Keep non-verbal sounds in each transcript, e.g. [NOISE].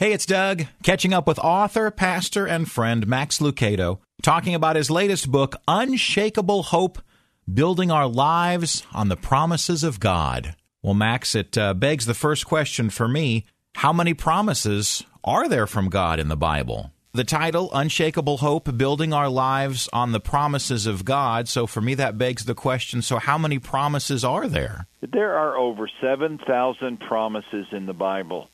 Hey, it's Doug, catching up with author, pastor, and friend Max Lucado, talking about his latest book, Unshakable Hope Building Our Lives on the Promises of God. Well, Max, it uh, begs the first question for me How many promises are there from God in the Bible? The title, Unshakable Hope Building Our Lives on the Promises of God. So for me, that begs the question so, how many promises are there? There are over 7,000 promises in the Bible.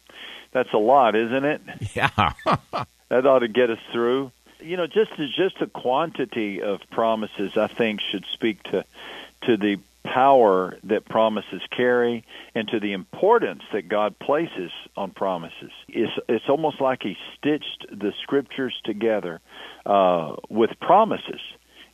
That's a lot, isn't it? Yeah. [LAUGHS] that ought to get us through. You know, just just the quantity of promises, I think, should speak to to the power that promises carry and to the importance that God places on promises. It's it's almost like He stitched the scriptures together uh, with promises.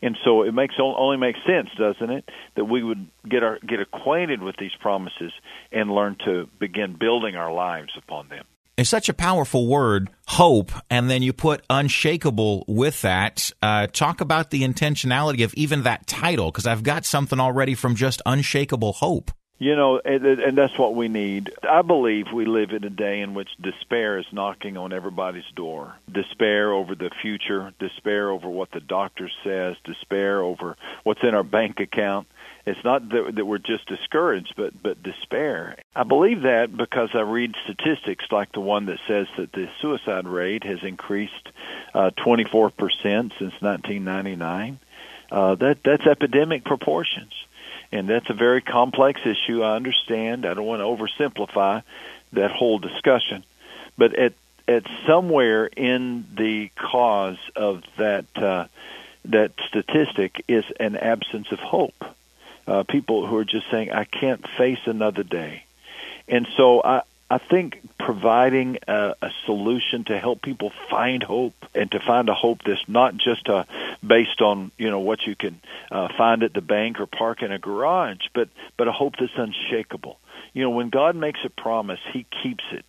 And so it makes only makes sense, doesn't it, that we would get our get acquainted with these promises and learn to begin building our lives upon them. It's such a powerful word, hope, and then you put unshakable with that. Uh, talk about the intentionality of even that title, because I've got something already from just unshakable hope. You know, and, and that's what we need. I believe we live in a day in which despair is knocking on everybody's door. Despair over the future, despair over what the doctor says, despair over what's in our bank account it's not that, that we're just discouraged, but but despair. I believe that because I read statistics like the one that says that the suicide rate has increased uh, 24% since 1999. Uh, that that's epidemic proportions, and that's a very complex issue. I understand. I don't want to oversimplify that whole discussion, but at at somewhere in the cause of that uh, that statistic is an absence of hope uh, people who are just saying, "I can't face another day," and so I. I think providing a, a solution to help people find hope and to find a hope that's not just uh, based on you know what you can uh, find at the bank or park in a garage, but but a hope that's unshakable. You know, when God makes a promise, He keeps it.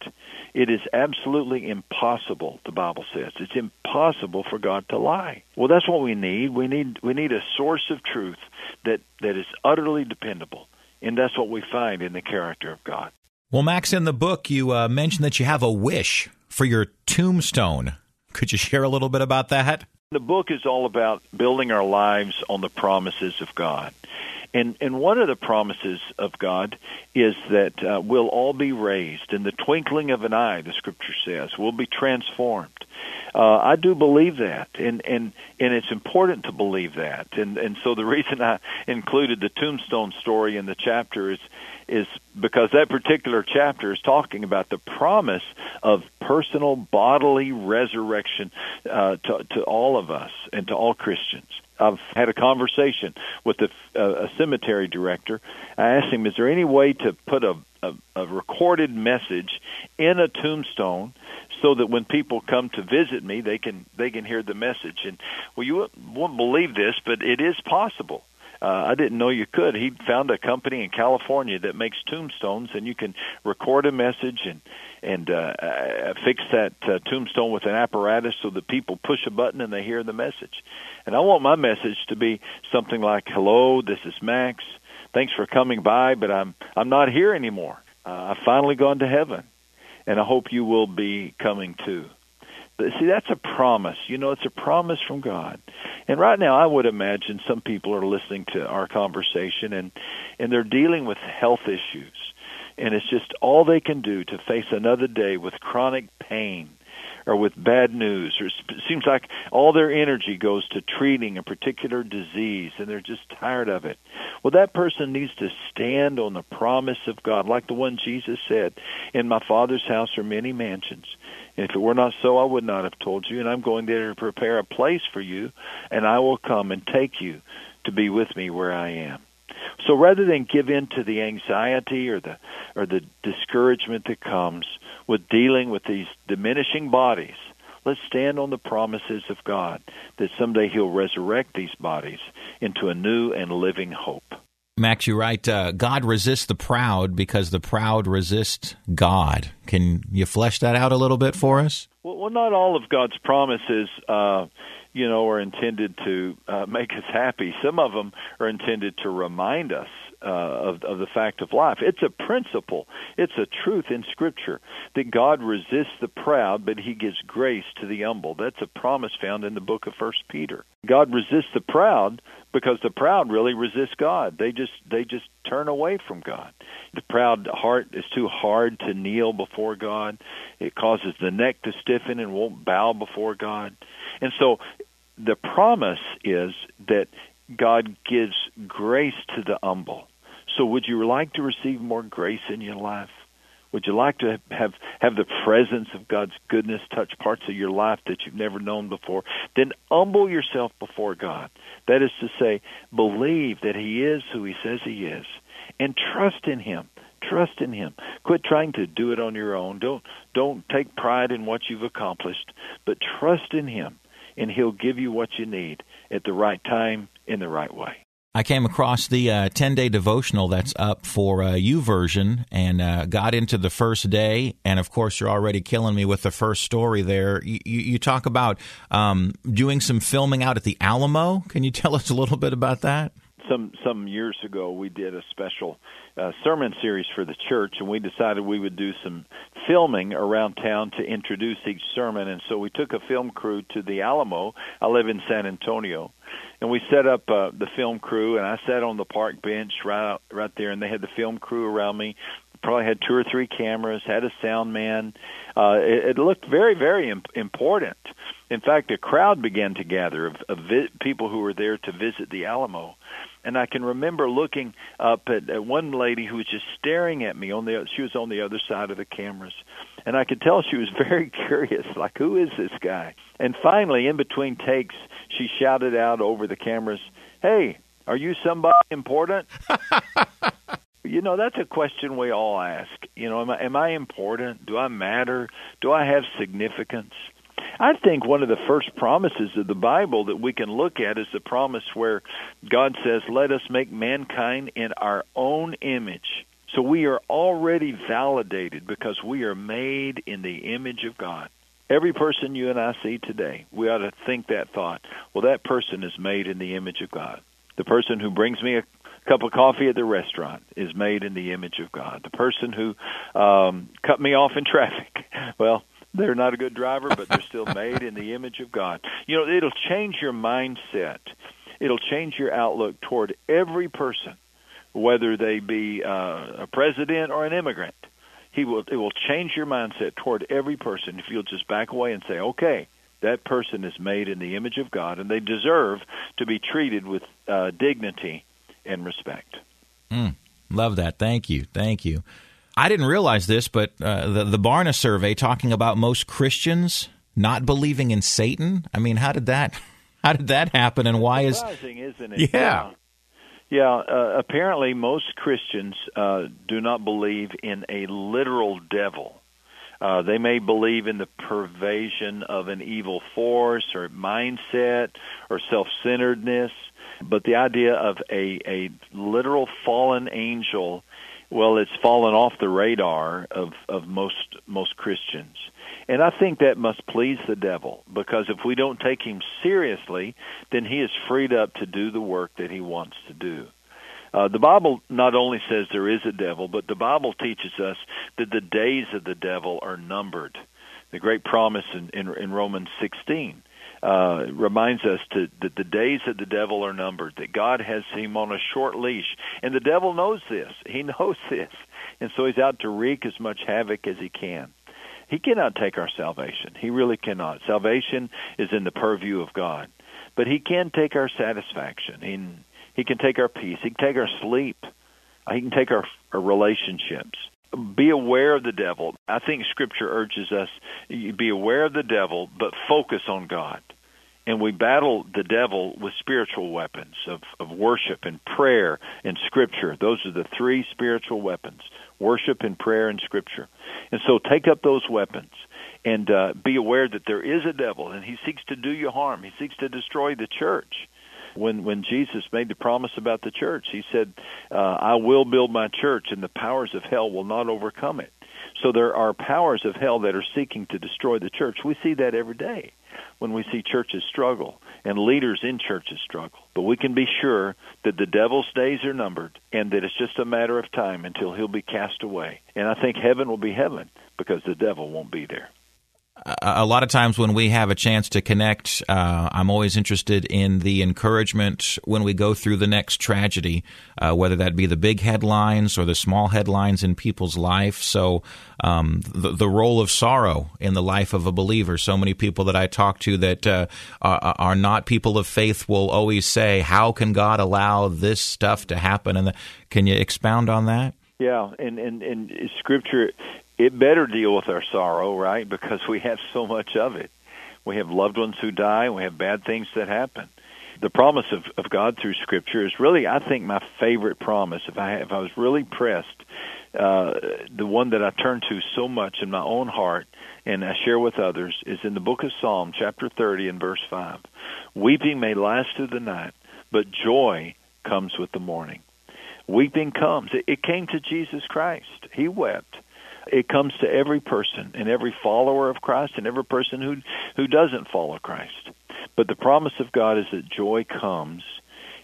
It is absolutely impossible, the Bible says. It's impossible for God to lie. Well, that's what we need. We need we need a source of truth that that is utterly dependable, and that's what we find in the character of God. Well, Max, in the book, you uh, mentioned that you have a wish for your tombstone. Could you share a little bit about that? The book is all about building our lives on the promises of God. And and one of the promises of God is that uh, we'll all be raised in the twinkling of an eye. The Scripture says we'll be transformed. Uh, I do believe that, and and and it's important to believe that. And and so the reason I included the tombstone story in the chapter is is because that particular chapter is talking about the promise of personal bodily resurrection uh, to to all of us and to all Christians. I've had a conversation with a, a, a cemetery director. I asked him, "Is there any way to put a, a, a recorded message in a tombstone so that when people come to visit me, they can they can hear the message?" And well, you won't believe this, but it is possible. Uh, I didn't know you could. He found a company in California that makes tombstones, and you can record a message and and uh, uh, fix that uh, tombstone with an apparatus so that people push a button and they hear the message. And I want my message to be something like, "Hello, this is Max. Thanks for coming by, but I'm I'm not here anymore. Uh, I've finally gone to heaven, and I hope you will be coming too." See, that's a promise. You know, it's a promise from God. And right now, I would imagine some people are listening to our conversation and and they're dealing with health issues, and it's just all they can do to face another day with chronic pain or with bad news. Or it seems like all their energy goes to treating a particular disease and they're just tired of it. Well that person needs to stand on the promise of god. Like the one jesus said in my father's house are many mansions. If it were not so i would not have told you and i'm going there to prepare a place for you and i will come and take you to be with me where i am. So rather than give in to the anxiety or the or the discouragement that comes with dealing with these diminishing bodies. Let's stand on the promises of God that someday He'll resurrect these bodies into a new and living hope. Max, you write, uh, God resists the proud because the proud resist God. Can you flesh that out a little bit for us? Well, well not all of God's promises, uh, you know, are intended to uh, [LAUGHS] make us happy. Some of them are intended to remind us uh, of, of the fact of life. It's a principle. It's a truth in Scripture that God resists the proud, but He gives grace to the humble. That's a promise found in the book of First Peter. God resists the proud because the proud really resist God. They just they just turn away from God. The proud heart is too hard to kneel before God. It causes the neck to stiffen and won't bow before God. And so the promise is that God gives grace to the humble. So would you like to receive more grace in your life? Would you like to have have the presence of God's goodness touch parts of your life that you've never known before? Then humble yourself before God. That is to say, believe that He is who He says He is, and trust in Him. Trust in Him. Quit trying to do it on your own. Don't don't take pride in what you've accomplished, but trust in Him, and He'll give you what you need at the right time in the right way. I came across the uh, 10 day devotional that's up for uh, YouVersion and uh, got into the first day. And of course, you're already killing me with the first story there. You, you talk about um, doing some filming out at the Alamo. Can you tell us a little bit about that? Some some years ago, we did a special uh, sermon series for the church, and we decided we would do some filming around town to introduce each sermon. And so we took a film crew to the Alamo. I live in San Antonio, and we set up uh, the film crew, and I sat on the park bench right out, right there, and they had the film crew around me. Probably had two or three cameras, had a sound man. Uh, it, it looked very, very imp- important. In fact, a crowd began to gather of, of vi- people who were there to visit the Alamo and I can remember looking up at, at one lady who was just staring at me on the she was on the other side of the cameras and I could tell she was [LAUGHS] very curious like who is this guy and finally in between takes she shouted out over the cameras, "Hey, are you somebody important?" [LAUGHS] you know, that's a question we all ask. You know, am I, am I important? Do I matter? Do I have significance? I think one of the first promises of the Bible that we can look at is the promise where God says, Let us make mankind in our own image. So we are already validated because we are made in the image of God. Every person you and I see today, we ought to think that thought. Well, that person is made in the image of God. The person who brings me a cup of coffee at the restaurant is made in the image of God. The person who um, cut me off in [LAUGHS] traffic, well, they're not a good driver, but they're still made in the image of God. You know, it'll change your mindset. It'll change your outlook toward every person, whether they be uh, a president or an immigrant he will it will change your mindset toward every person if you'll just back away and say, okay, that person is made in the image of God, and they deserve to be treated with uh, dignity and respect. Mm, love that. Thank you. Thank you. I didn't realize this, but uh, the the Barna survey talking about most Christians not believing in Satan. I mean, how did that [LAUGHS] how did that happen, and why is isn't it? Yeah. Yeah, uh, apparently most Christians uh, do not believe in a literal devil. Uh, they may believe in the pervasion of an evil force or mindset or self-centeredness, but the idea of a, a literal fallen angel, well, it's fallen off the radar of, of most most Christians. And I think that must please the devil because if we don't take him seriously, then he is freed up to do the work that he wants to do. Uh, the Bible not only says there is a devil, but the Bible teaches us that the days of the devil are numbered. The great promise in, in, in Romans 16 uh, reminds us to, that the days of the devil are numbered, that God has him on a short leash. And the devil knows this. He [LAUGHS] knows this. And so he's out to wreak as much havoc as he can. He cannot take our salvation. He really cannot. Salvation is in the purview of God. But he can take our satisfaction. He, he can take our peace. He can take our sleep. He can take our, our relationships. Be aware of the devil. I think Scripture urges us be aware of the devil, but focus on God. And we battle the devil with spiritual weapons of, of worship and prayer and scripture. Those are the three spiritual weapons worship and prayer and scripture. And so take up those weapons and uh, be aware that there is a devil and he seeks to do you harm. He seeks to destroy the church. When when Jesus made the promise about the church, he said, uh, "I will build my church, and the powers of hell will not overcome it." So there are powers of hell that are seeking to destroy the church. We see that every day when we see churches struggle and leaders in churches struggle. But we can be sure that the devil's days are numbered and that it's just a matter of time until he'll be cast away. And I think heaven will be heaven because the devil won't be there a lot of times when we have a chance to connect, uh, I'm always interested in the encouragement when we go through the next tragedy, uh, whether that be the big headlines or the small headlines in people's life. So, um, the, the role of sorrow in the life of a believer. So many people that I talk to that uh, are, are, not people of faith will always say, "How can God allow this stuff to happen?" And the, can you expound on that? Yeah, and, and and Scripture it better deal with our sorrow, right? Because we have so much of it. We have loved ones who die, we have bad things that happen. The promise of, of God through Scripture is really, I think, my favorite promise. If I if I was really pressed, uh, the one that I turn to so much in my own heart and I share with others is in the book of Psalm, chapter 30 and verse 5. Weeping may last through the night, but joy comes with the morning. Weeping comes. It, it came to Jesus Christ. He wept it comes to every person and every follower of Christ and every person who who doesn't follow Christ. But the promise of God is that joy comes.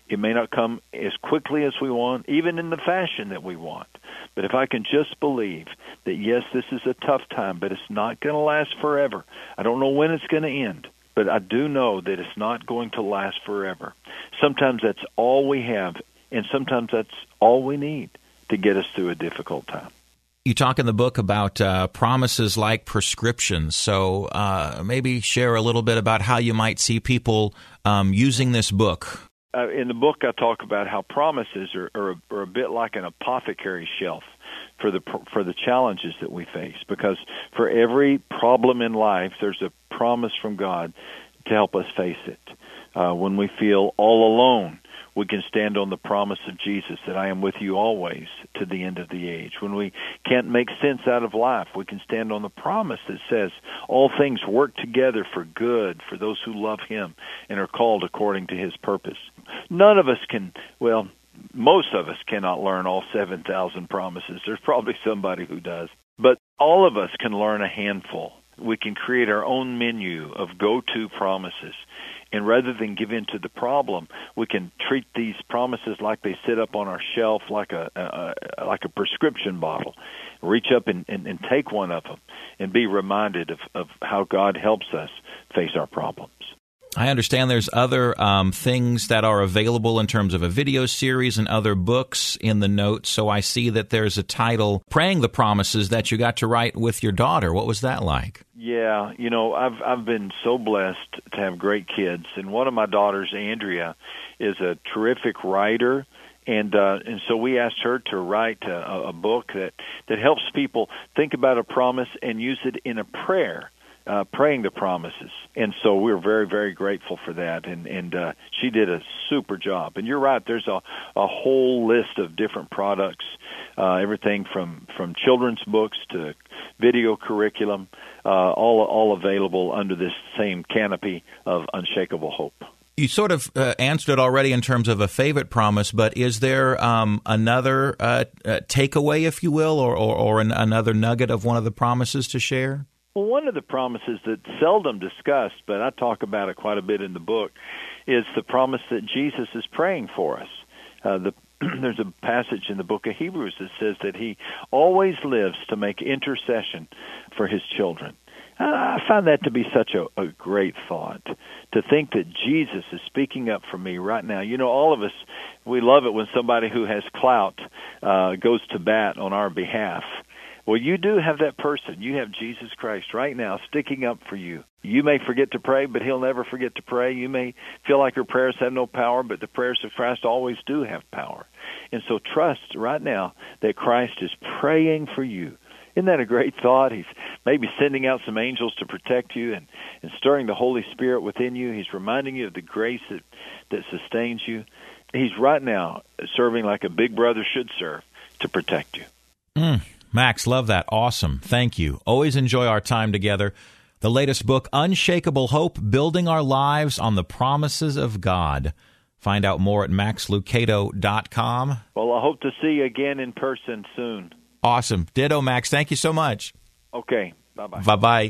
It may not come as quickly as we want, even in the fashion that we want. But if I can just believe that yes, this is a tough time, but it's not going to last forever. I don't know when it's going to end, but I do know that it's not going to last forever. Sometimes that's all we have, and sometimes that's all we need to get us through a difficult time you talk in the book about uh, promises like prescriptions. So uh, maybe share a little bit about how you might see people um, using this book. Uh, in the book, I talk about how promises are, are, are a bit like an apothecary shelf for the for the challenges that we face. Because for every problem in life, there's a promise from God to help us face it. Uh, when we feel all alone, we can stand on the promise of Jesus that I am with you always to the end of the age. When we can't make sense out of life, we can stand on the promise that says all things work together for good for those who love him and are called according to his purpose. None of us can, well, most of us cannot learn all 7,000 promises. There's probably somebody who does. But all of us can learn a handful. We can create our own menu of go to promises and rather than give in to the problem, we can treat these promises like they sit up on our shelf, like a, a like a prescription bottle. Reach up and, and, and take one of them, and be reminded of, of how God helps us face our problems. I understand there's other um, things that are available in terms of a video series and other books in the notes. So I see that there's a title, Praying the Promises, that you got to write with your daughter. What was that like? Yeah, you know, I've I've been so blessed to have great kids, and one of my daughters, Andrea, is a terrific writer, and uh, and so we asked her to write a, a book that that helps people think about a promise and use it in a prayer uh, praying the promises. And so we're very, very grateful for that. And, and uh, she did a super job. And you're right, there's a, a whole list of different products, uh, everything from, from children's books to video curriculum, uh, all, all available under this same canopy of unshakable hope. You sort of uh, answered it already in terms of a favorite promise, but is there um, another uh, uh, takeaway, if you will, or, or, or an, another nugget of one of the promises to share? Well, one of the promises that's seldom discussed, but I talk about it quite a bit in the book, is the promise that Jesus is praying for us. Uh, the [CLEARS THROAT] there's a passage in the book of Hebrews that says that he always lives to make intercession for his children. I find that to be such a, a great thought to think that Jesus is speaking up for me right now. You know, all of us, we love it when somebody who has clout uh, goes to bat on our behalf. Well, you do have that person. You have Jesus Christ right now sticking up for you. You may forget to pray, but he'll never forget to pray. You may feel like your prayers have no power, but the prayers of Christ always do have power. And so trust right now that Christ is praying for you. Isn't that a great thought? He's maybe sending out some angels to protect you and, and stirring the Holy Spirit within you. He's reminding you of the grace that, that sustains you. He's right now serving like a big brother should serve to protect you. Mm, Max, love that. Awesome. Thank you. Always enjoy our time together. The latest book, Unshakable Hope Building Our Lives on the Promises of God. Find out more at maxlucado.com. Well, I hope to see you again in person soon. Awesome. Ditto, Max. Thank you so much. Okay. Bye bye. Bye bye.